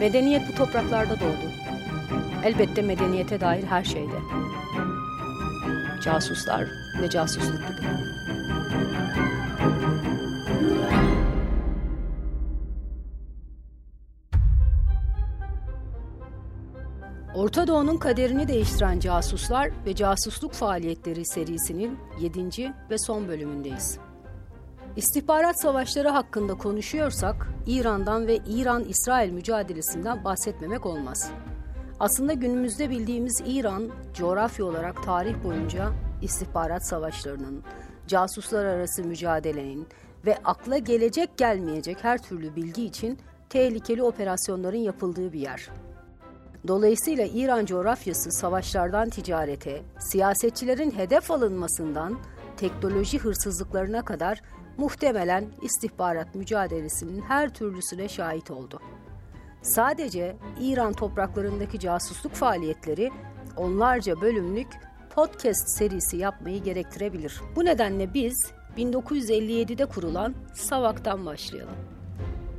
Medeniyet bu topraklarda doğdu. Elbette medeniyete dair her şeyde. Casuslar ve casusluk gibi. Orta Doğu'nun kaderini değiştiren casuslar ve casusluk faaliyetleri serisinin 7. ve son bölümündeyiz. İstihbarat savaşları hakkında konuşuyorsak İran'dan ve İran-İsrail mücadelesinden bahsetmemek olmaz. Aslında günümüzde bildiğimiz İran, coğrafya olarak tarih boyunca istihbarat savaşlarının, casuslar arası mücadelenin ve akla gelecek gelmeyecek her türlü bilgi için tehlikeli operasyonların yapıldığı bir yer. Dolayısıyla İran coğrafyası savaşlardan ticarete, siyasetçilerin hedef alınmasından teknoloji hırsızlıklarına kadar muhtemelen istihbarat mücadelesinin her türlüsüne şahit oldu. Sadece İran topraklarındaki casusluk faaliyetleri onlarca bölümlük podcast serisi yapmayı gerektirebilir. Bu nedenle biz 1957'de kurulan SAVAK'tan başlayalım.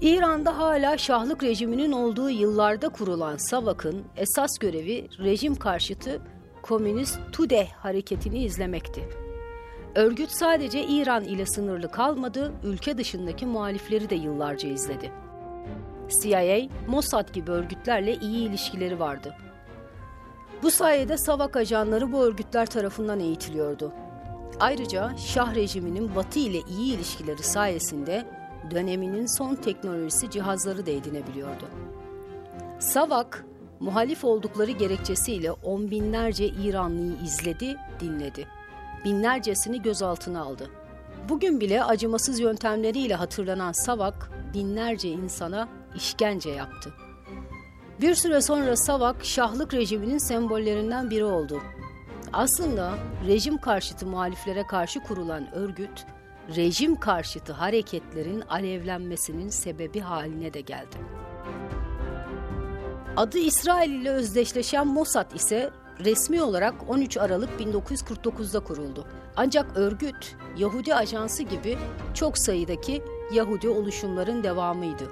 İran'da hala şahlık rejiminin olduğu yıllarda kurulan SAVAK'ın esas görevi rejim karşıtı Komünist Tudeh hareketini izlemekti. Örgüt sadece İran ile sınırlı kalmadı, ülke dışındaki muhalifleri de yıllarca izledi. CIA, Mossad gibi örgütlerle iyi ilişkileri vardı. Bu sayede Savak ajanları bu örgütler tarafından eğitiliyordu. Ayrıca Şah rejiminin Batı ile iyi ilişkileri sayesinde döneminin son teknolojisi cihazları da edinebiliyordu. Savak, muhalif oldukları gerekçesiyle on binlerce İranlıyı izledi, dinledi. Binlercesini gözaltına aldı. Bugün bile acımasız yöntemleriyle hatırlanan Savak, binlerce insana işkence yaptı. Bir süre sonra Savak, şahlık rejiminin sembollerinden biri oldu. Aslında rejim karşıtı muhaliflere karşı kurulan örgüt, rejim karşıtı hareketlerin alevlenmesinin sebebi haline de geldi. Adı İsrail ile özdeşleşen Mossad ise resmi olarak 13 Aralık 1949'da kuruldu. Ancak örgüt Yahudi ajansı gibi çok sayıdaki Yahudi oluşumların devamıydı.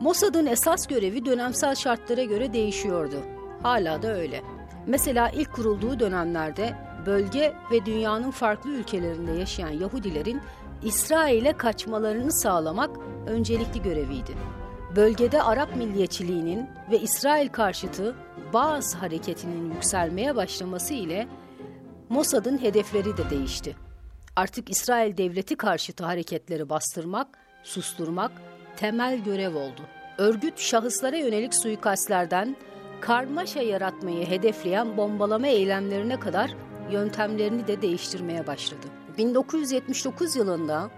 Mossad'ın esas görevi dönemsel şartlara göre değişiyordu. Hala da öyle. Mesela ilk kurulduğu dönemlerde bölge ve dünyanın farklı ülkelerinde yaşayan Yahudilerin İsrail'e kaçmalarını sağlamak öncelikli göreviydi. Bölgede Arap milliyetçiliğinin ve İsrail karşıtı Baas hareketinin yükselmeye başlaması ile Mossad'ın hedefleri de değişti. Artık İsrail devleti karşıtı hareketleri bastırmak, susturmak temel görev oldu. Örgüt şahıslara yönelik suikastlerden karmaşa yaratmayı hedefleyen bombalama eylemlerine kadar yöntemlerini de değiştirmeye başladı. 1979 yılında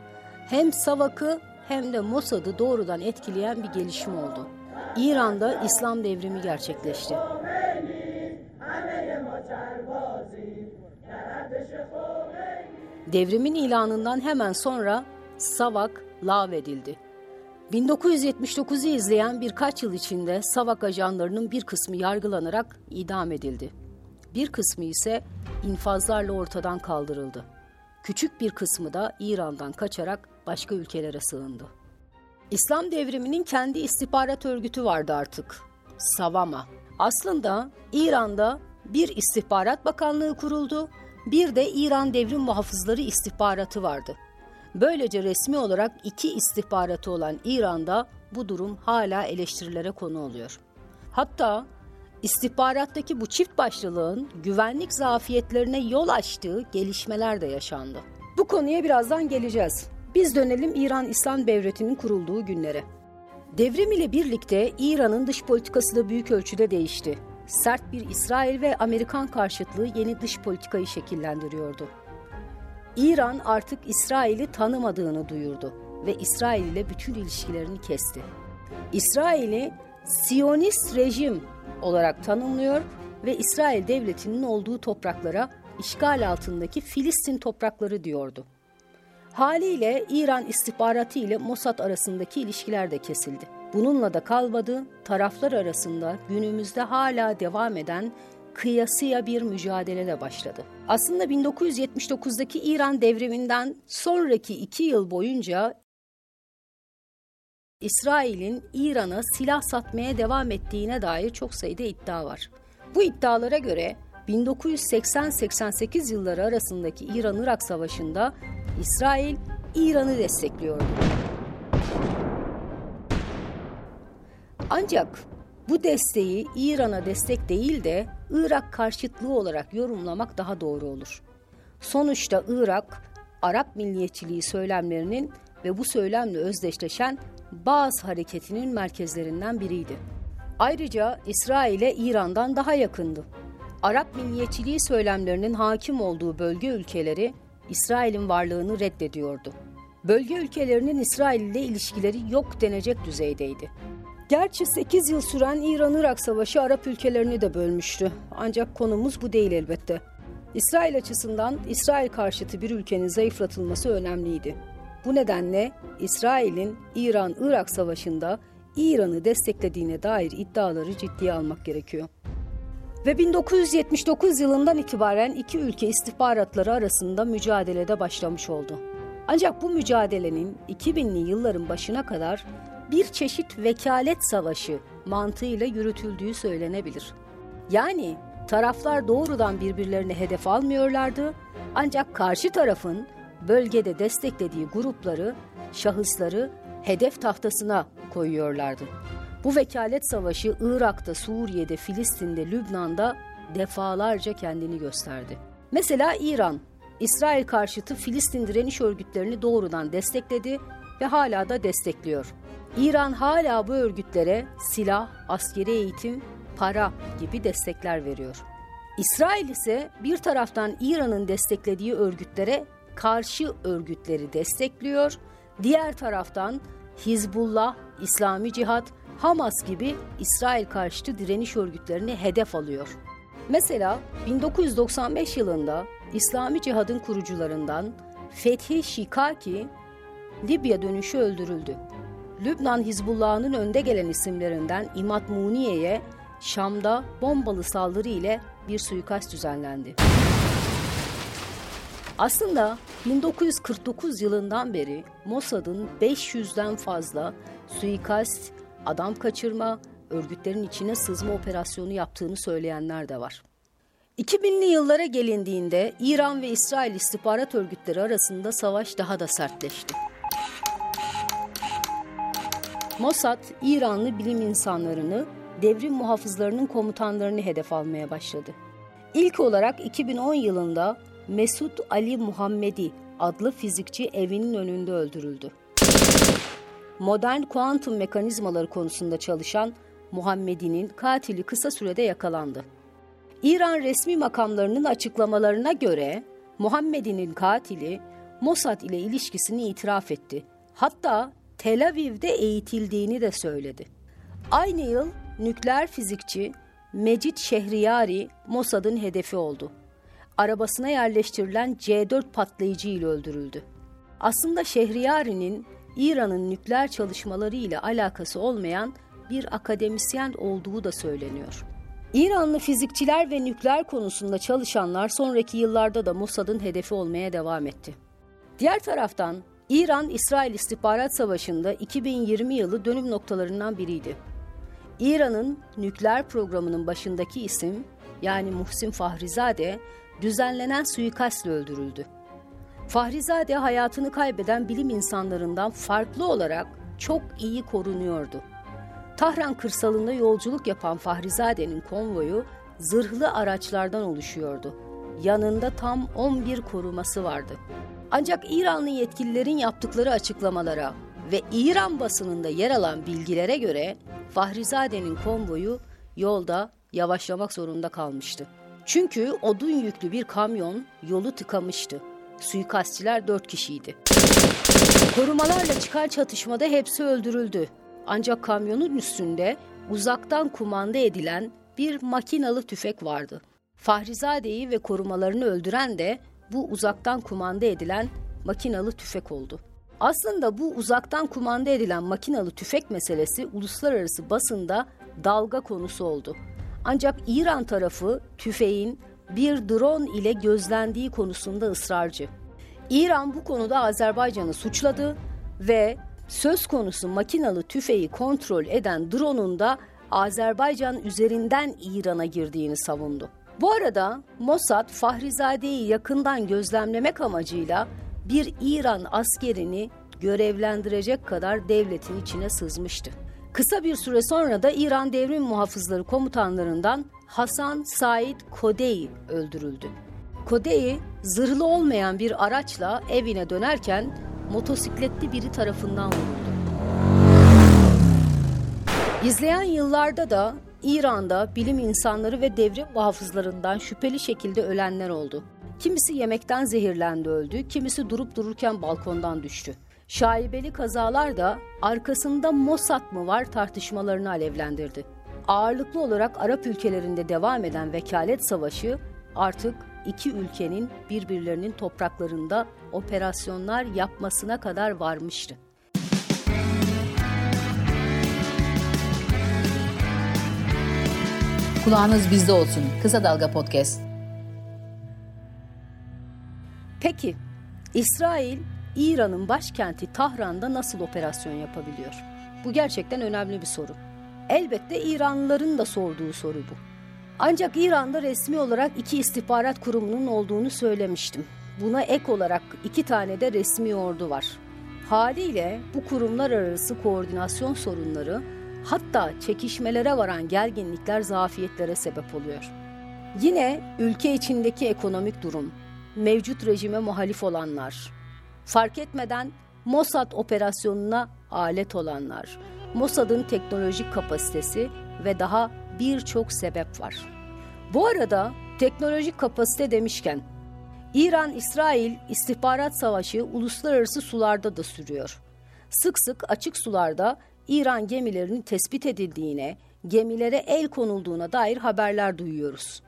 hem Savak'ı hem de Mossad'ı doğrudan etkileyen bir gelişme oldu. İran'da İslam devrimi gerçekleşti. Devrimin ilanından hemen sonra Savak lağvedildi. 1979'u izleyen birkaç yıl içinde Savak ajanlarının bir kısmı yargılanarak idam edildi. Bir kısmı ise infazlarla ortadan kaldırıldı. Küçük bir kısmı da İran'dan kaçarak başka ülkelere sığındı. İslam devriminin kendi istihbarat örgütü vardı artık. Savama. Aslında İran'da bir istihbarat bakanlığı kuruldu, bir de İran Devrim Muhafızları istihbaratı vardı. Böylece resmi olarak iki istihbaratı olan İran'da bu durum hala eleştirilere konu oluyor. Hatta istihbarattaki bu çift başlılığın güvenlik zafiyetlerine yol açtığı gelişmeler de yaşandı. Bu konuya birazdan geleceğiz. Biz dönelim İran İslam Devleti'nin kurulduğu günlere. Devrim ile birlikte İran'ın dış politikası da büyük ölçüde değişti. Sert bir İsrail ve Amerikan karşıtlığı yeni dış politikayı şekillendiriyordu. İran artık İsrail'i tanımadığını duyurdu ve İsrail ile bütün ilişkilerini kesti. İsrail'i Siyonist rejim olarak tanımlıyor ve İsrail devletinin olduğu topraklara işgal altındaki Filistin toprakları diyordu. Haliyle İran istihbaratı ile Mossad arasındaki ilişkiler de kesildi. Bununla da kalmadı, taraflar arasında günümüzde hala devam eden kıyasıya bir mücadele de başladı. Aslında 1979'daki İran devriminden sonraki iki yıl boyunca İsrail'in İran'a silah satmaya devam ettiğine dair çok sayıda iddia var. Bu iddialara göre 1980-88 yılları arasındaki İran-Irak Savaşı'nda İsrail İran'ı destekliyordu. Ancak bu desteği İran'a destek değil de Irak karşıtlığı olarak yorumlamak daha doğru olur. Sonuçta Irak, Arap milliyetçiliği söylemlerinin ve bu söylemle özdeşleşen Bağız hareketinin merkezlerinden biriydi. Ayrıca İsrail'e İran'dan daha yakındı. Arap milliyetçiliği söylemlerinin hakim olduğu bölge ülkeleri İsrail'in varlığını reddediyordu. Bölge ülkelerinin İsrail ile ilişkileri yok denecek düzeydeydi. Gerçi 8 yıl süren İran-Irak savaşı Arap ülkelerini de bölmüştü. Ancak konumuz bu değil elbette. İsrail açısından İsrail karşıtı bir ülkenin zayıflatılması önemliydi. Bu nedenle İsrail'in İran-Irak savaşında İran'ı desteklediğine dair iddiaları ciddiye almak gerekiyor. Ve 1979 yılından itibaren iki ülke istihbaratları arasında mücadelede başlamış oldu. Ancak bu mücadelenin 2000'li yılların başına kadar bir çeşit vekalet savaşı mantığıyla yürütüldüğü söylenebilir. Yani taraflar doğrudan birbirlerine hedef almıyorlardı ancak karşı tarafın bölgede desteklediği grupları, şahısları hedef tahtasına koyuyorlardı. Bu vekalet savaşı Irak'ta, Suriye'de, Filistin'de, Lübnan'da defalarca kendini gösterdi. Mesela İran, İsrail karşıtı Filistin direniş örgütlerini doğrudan destekledi ve hala da destekliyor. İran hala bu örgütlere silah, askeri eğitim, para gibi destekler veriyor. İsrail ise bir taraftan İran'ın desteklediği örgütlere karşı örgütleri destekliyor, diğer taraftan Hizbullah, İslami Cihat, Hamas gibi İsrail karşıtı direniş örgütlerini hedef alıyor. Mesela 1995 yılında İslami Cihad'ın kurucularından Fethi Şikaki Libya dönüşü öldürüldü. Lübnan Hizbullah'ın önde gelen isimlerinden İmad Muniye'ye Şam'da bombalı saldırı ile bir suikast düzenlendi. Aslında 1949 yılından beri Mossad'ın 500'den fazla suikast, adam kaçırma, örgütlerin içine sızma operasyonu yaptığını söyleyenler de var. 2000'li yıllara gelindiğinde İran ve İsrail istihbarat örgütleri arasında savaş daha da sertleşti. Mossad, İranlı bilim insanlarını, devrim muhafızlarının komutanlarını hedef almaya başladı. İlk olarak 2010 yılında Mesut Ali Muhammedi adlı fizikçi evinin önünde öldürüldü. Modern kuantum mekanizmaları konusunda çalışan Muhammedi'nin katili kısa sürede yakalandı. İran resmi makamlarının açıklamalarına göre Muhammedi'nin katili Mossad ile ilişkisini itiraf etti. Hatta Tel Aviv'de eğitildiğini de söyledi. Aynı yıl nükleer fizikçi Mecit Şehriyari Mossad'ın hedefi oldu. Arabasına yerleştirilen C4 patlayıcı ile öldürüldü. Aslında Şehriyari'nin İran'ın nükleer çalışmaları ile alakası olmayan bir akademisyen olduğu da söyleniyor. İranlı fizikçiler ve nükleer konusunda çalışanlar sonraki yıllarda da Mossad'ın hedefi olmaya devam etti. Diğer taraftan İran-İsrail istihbarat savaşında 2020 yılı dönüm noktalarından biriydi. İran'ın nükleer programının başındaki isim yani Muhsin Fahrizade düzenlenen suikastle öldürüldü. Fahrizade hayatını kaybeden bilim insanlarından farklı olarak çok iyi korunuyordu. Tahran kırsalında yolculuk yapan Fahrizade'nin konvoyu zırhlı araçlardan oluşuyordu. Yanında tam 11 koruması vardı. Ancak İranlı yetkililerin yaptıkları açıklamalara ve İran basınında yer alan bilgilere göre Fahrizade'nin konvoyu yolda yavaşlamak zorunda kalmıştı. Çünkü odun yüklü bir kamyon yolu tıkamıştı. Suikastçiler dört kişiydi. Korumalarla çıkan çatışmada hepsi öldürüldü. Ancak kamyonun üstünde uzaktan kumanda edilen bir makinalı tüfek vardı. Fahrizade'yi ve korumalarını öldüren de bu uzaktan kumanda edilen makinalı tüfek oldu. Aslında bu uzaktan kumanda edilen makinalı tüfek meselesi uluslararası basında dalga konusu oldu. Ancak İran tarafı tüfeğin bir drone ile gözlendiği konusunda ısrarcı. İran bu konuda Azerbaycan'ı suçladı ve söz konusu makinalı tüfeği kontrol eden drone'un da Azerbaycan üzerinden İran'a girdiğini savundu. Bu arada Mossad Fahrizade'yi yakından gözlemlemek amacıyla bir İran askerini görevlendirecek kadar devletin içine sızmıştı. Kısa bir süre sonra da İran Devrim Muhafızları komutanlarından Hasan Said Kodey öldürüldü. Kodey zırhlı olmayan bir araçla evine dönerken motosikletli biri tarafından vuruldu. İzleyen yıllarda da İran'da bilim insanları ve devrim muhafızlarından şüpheli şekilde ölenler oldu. Kimisi yemekten zehirlendi öldü, kimisi durup dururken balkondan düştü. Şaibeli kazalar da arkasında Mossad mı var tartışmalarını alevlendirdi. Ağırlıklı olarak Arap ülkelerinde devam eden vekalet savaşı artık iki ülkenin birbirlerinin topraklarında operasyonlar yapmasına kadar varmıştı. Kulağınız bizde olsun. Kısa Dalga Podcast. Peki, İsrail, İran'ın başkenti Tahran'da nasıl operasyon yapabiliyor? Bu gerçekten önemli bir soru. Elbette İranlıların da sorduğu soru bu. Ancak İran'da resmi olarak iki istihbarat kurumunun olduğunu söylemiştim. Buna ek olarak iki tane de resmi ordu var. Haliyle bu kurumlar arası koordinasyon sorunları hatta çekişmelere varan gerginlikler zafiyetlere sebep oluyor. Yine ülke içindeki ekonomik durum, mevcut rejime muhalif olanlar, fark etmeden Mossad operasyonuna alet olanlar, Mossad'ın teknolojik kapasitesi ve daha birçok sebep var. Bu arada teknolojik kapasite demişken İran-İsrail istihbarat savaşı uluslararası sularda da sürüyor. Sık sık açık sularda İran gemilerinin tespit edildiğine, gemilere el konulduğuna dair haberler duyuyoruz.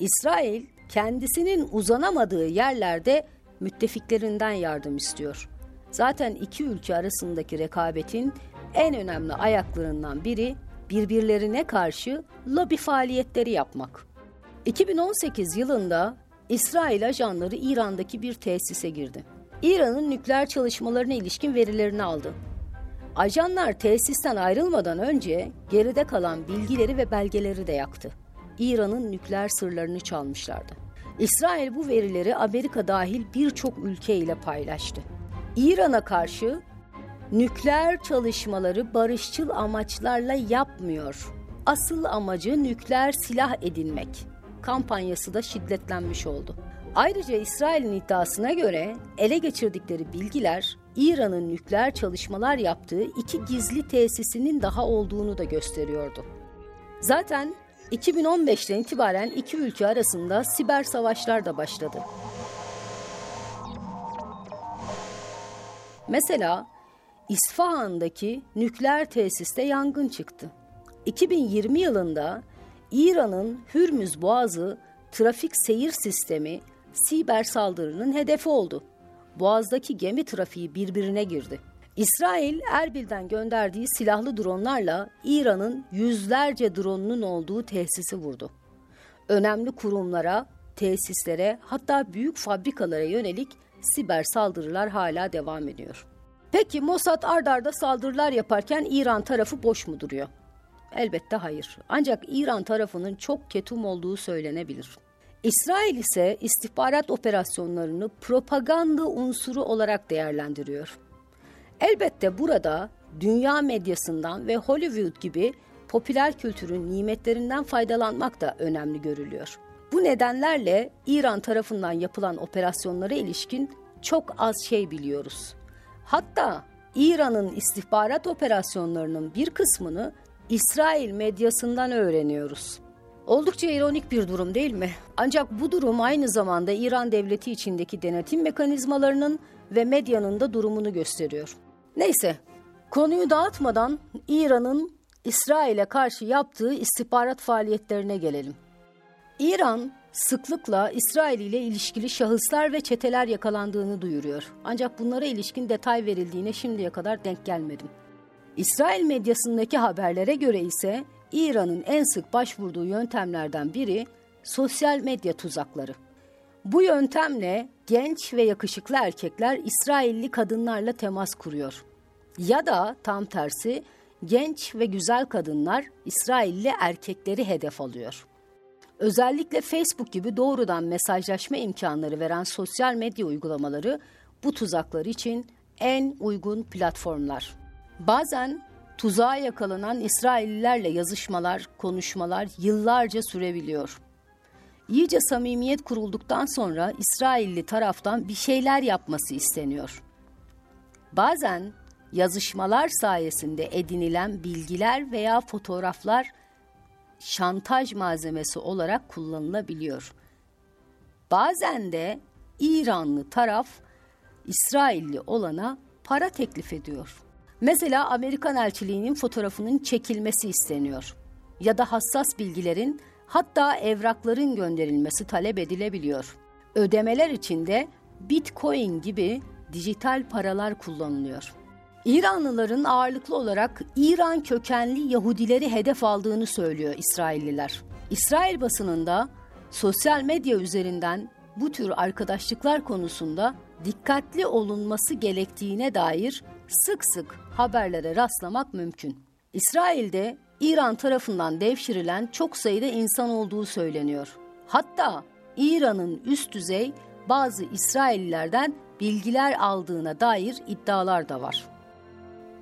İsrail kendisinin uzanamadığı yerlerde müttefiklerinden yardım istiyor. Zaten iki ülke arasındaki rekabetin en önemli ayaklarından biri birbirlerine karşı lobi faaliyetleri yapmak. 2018 yılında İsrail ajanları İran'daki bir tesise girdi. İran'ın nükleer çalışmalarına ilişkin verilerini aldı. Ajanlar tesisten ayrılmadan önce geride kalan bilgileri ve belgeleri de yaktı. İran'ın nükleer sırlarını çalmışlardı. İsrail bu verileri Amerika dahil birçok ülke ile paylaştı. İran'a karşı nükleer çalışmaları barışçıl amaçlarla yapmıyor. Asıl amacı nükleer silah edinmek. Kampanyası da şiddetlenmiş oldu. Ayrıca İsrail'in iddiasına göre ele geçirdikleri bilgiler İran'ın nükleer çalışmalar yaptığı iki gizli tesisinin daha olduğunu da gösteriyordu. Zaten 2015'ten itibaren iki ülke arasında siber savaşlar da başladı. Mesela İsfahan'daki nükleer tesiste yangın çıktı. 2020 yılında İran'ın Hürmüz Boğazı trafik seyir sistemi siber saldırının hedefi oldu. Boğaz'daki gemi trafiği birbirine girdi. İsrail Erbil'den gönderdiği silahlı dronlarla İran'ın yüzlerce dronunun olduğu tesisi vurdu. Önemli kurumlara, tesislere hatta büyük fabrikalara yönelik siber saldırılar hala devam ediyor. Peki Mossad ardarda saldırılar yaparken İran tarafı boş mu duruyor? Elbette hayır. Ancak İran tarafının çok ketum olduğu söylenebilir. İsrail ise istihbarat operasyonlarını propaganda unsuru olarak değerlendiriyor. Elbette burada dünya medyasından ve Hollywood gibi popüler kültürün nimetlerinden faydalanmak da önemli görülüyor. Bu nedenlerle İran tarafından yapılan operasyonlara ilişkin çok az şey biliyoruz. Hatta İran'ın istihbarat operasyonlarının bir kısmını İsrail medyasından öğreniyoruz. Oldukça ironik bir durum değil mi? Ancak bu durum aynı zamanda İran devleti içindeki denetim mekanizmalarının ve medyanın da durumunu gösteriyor. Neyse, konuyu dağıtmadan İran'ın İsrail'e karşı yaptığı istihbarat faaliyetlerine gelelim. İran sıklıkla İsrail ile ilişkili şahıslar ve çeteler yakalandığını duyuruyor. Ancak bunlara ilişkin detay verildiğine şimdiye kadar denk gelmedim. İsrail medyasındaki haberlere göre ise İran'ın en sık başvurduğu yöntemlerden biri sosyal medya tuzakları. Bu yöntemle genç ve yakışıklı erkekler İsrailli kadınlarla temas kuruyor. Ya da tam tersi genç ve güzel kadınlar İsrailli erkekleri hedef alıyor. Özellikle Facebook gibi doğrudan mesajlaşma imkanları veren sosyal medya uygulamaları bu tuzaklar için en uygun platformlar. Bazen tuzağa yakalanan İsraillilerle yazışmalar, konuşmalar yıllarca sürebiliyor. İyice samimiyet kurulduktan sonra İsrailli taraftan bir şeyler yapması isteniyor. Bazen yazışmalar sayesinde edinilen bilgiler veya fotoğraflar şantaj malzemesi olarak kullanılabiliyor. Bazen de İranlı taraf İsrailli olana para teklif ediyor. Mesela Amerikan elçiliğinin fotoğrafının çekilmesi isteniyor ya da hassas bilgilerin hatta evrakların gönderilmesi talep edilebiliyor. Ödemeler için de Bitcoin gibi dijital paralar kullanılıyor. İranlıların ağırlıklı olarak İran kökenli Yahudileri hedef aldığını söylüyor İsrailliler. İsrail basınında sosyal medya üzerinden bu tür arkadaşlıklar konusunda dikkatli olunması gerektiğine dair sık sık haberlere rastlamak mümkün. İsrail'de İran tarafından devşirilen çok sayıda insan olduğu söyleniyor. Hatta İran'ın üst düzey bazı İsraillilerden bilgiler aldığına dair iddialar da var.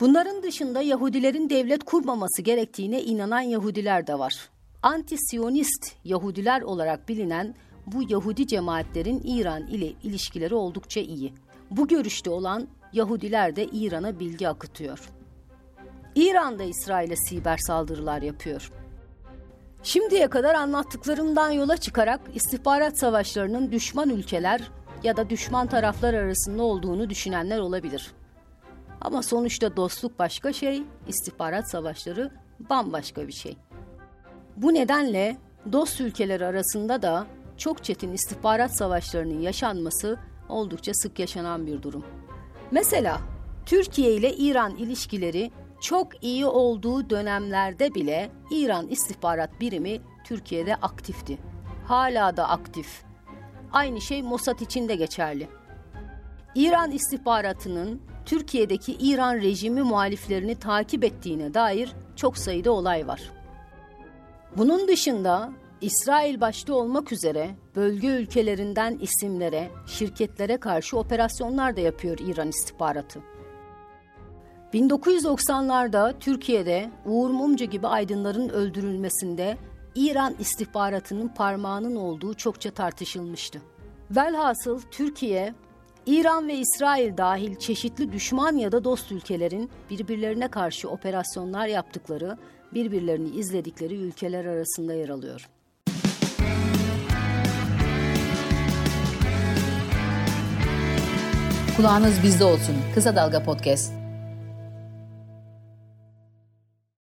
Bunların dışında Yahudilerin devlet kurmaması gerektiğine inanan Yahudiler de var. Anti-Siyonist Yahudiler olarak bilinen bu Yahudi cemaatlerin İran ile ilişkileri oldukça iyi. Bu görüşte olan Yahudiler de İran'a bilgi akıtıyor. İran da İsrail'e siber saldırılar yapıyor. Şimdiye kadar anlattıklarımdan yola çıkarak istihbarat savaşlarının düşman ülkeler ya da düşman taraflar arasında olduğunu düşünenler olabilir. Ama sonuçta dostluk başka şey, istihbarat savaşları bambaşka bir şey. Bu nedenle dost ülkeler arasında da çok çetin istihbarat savaşlarının yaşanması oldukça sık yaşanan bir durum. Mesela Türkiye ile İran ilişkileri çok iyi olduğu dönemlerde bile İran istihbarat birimi Türkiye'de aktifti. Hala da aktif. Aynı şey Mossad için de geçerli. İran istihbaratının Türkiye'deki İran rejimi muhaliflerini takip ettiğine dair çok sayıda olay var. Bunun dışında İsrail başta olmak üzere bölge ülkelerinden isimlere, şirketlere karşı operasyonlar da yapıyor İran istihbaratı. 1990'larda Türkiye'de Uğur Mumcu gibi aydınların öldürülmesinde İran istihbaratının parmağının olduğu çokça tartışılmıştı. Velhasıl Türkiye, İran ve İsrail dahil çeşitli düşman ya da dost ülkelerin birbirlerine karşı operasyonlar yaptıkları, birbirlerini izledikleri ülkeler arasında yer alıyor. Kulağınız bizde olsun. Kısa Dalga Podcast.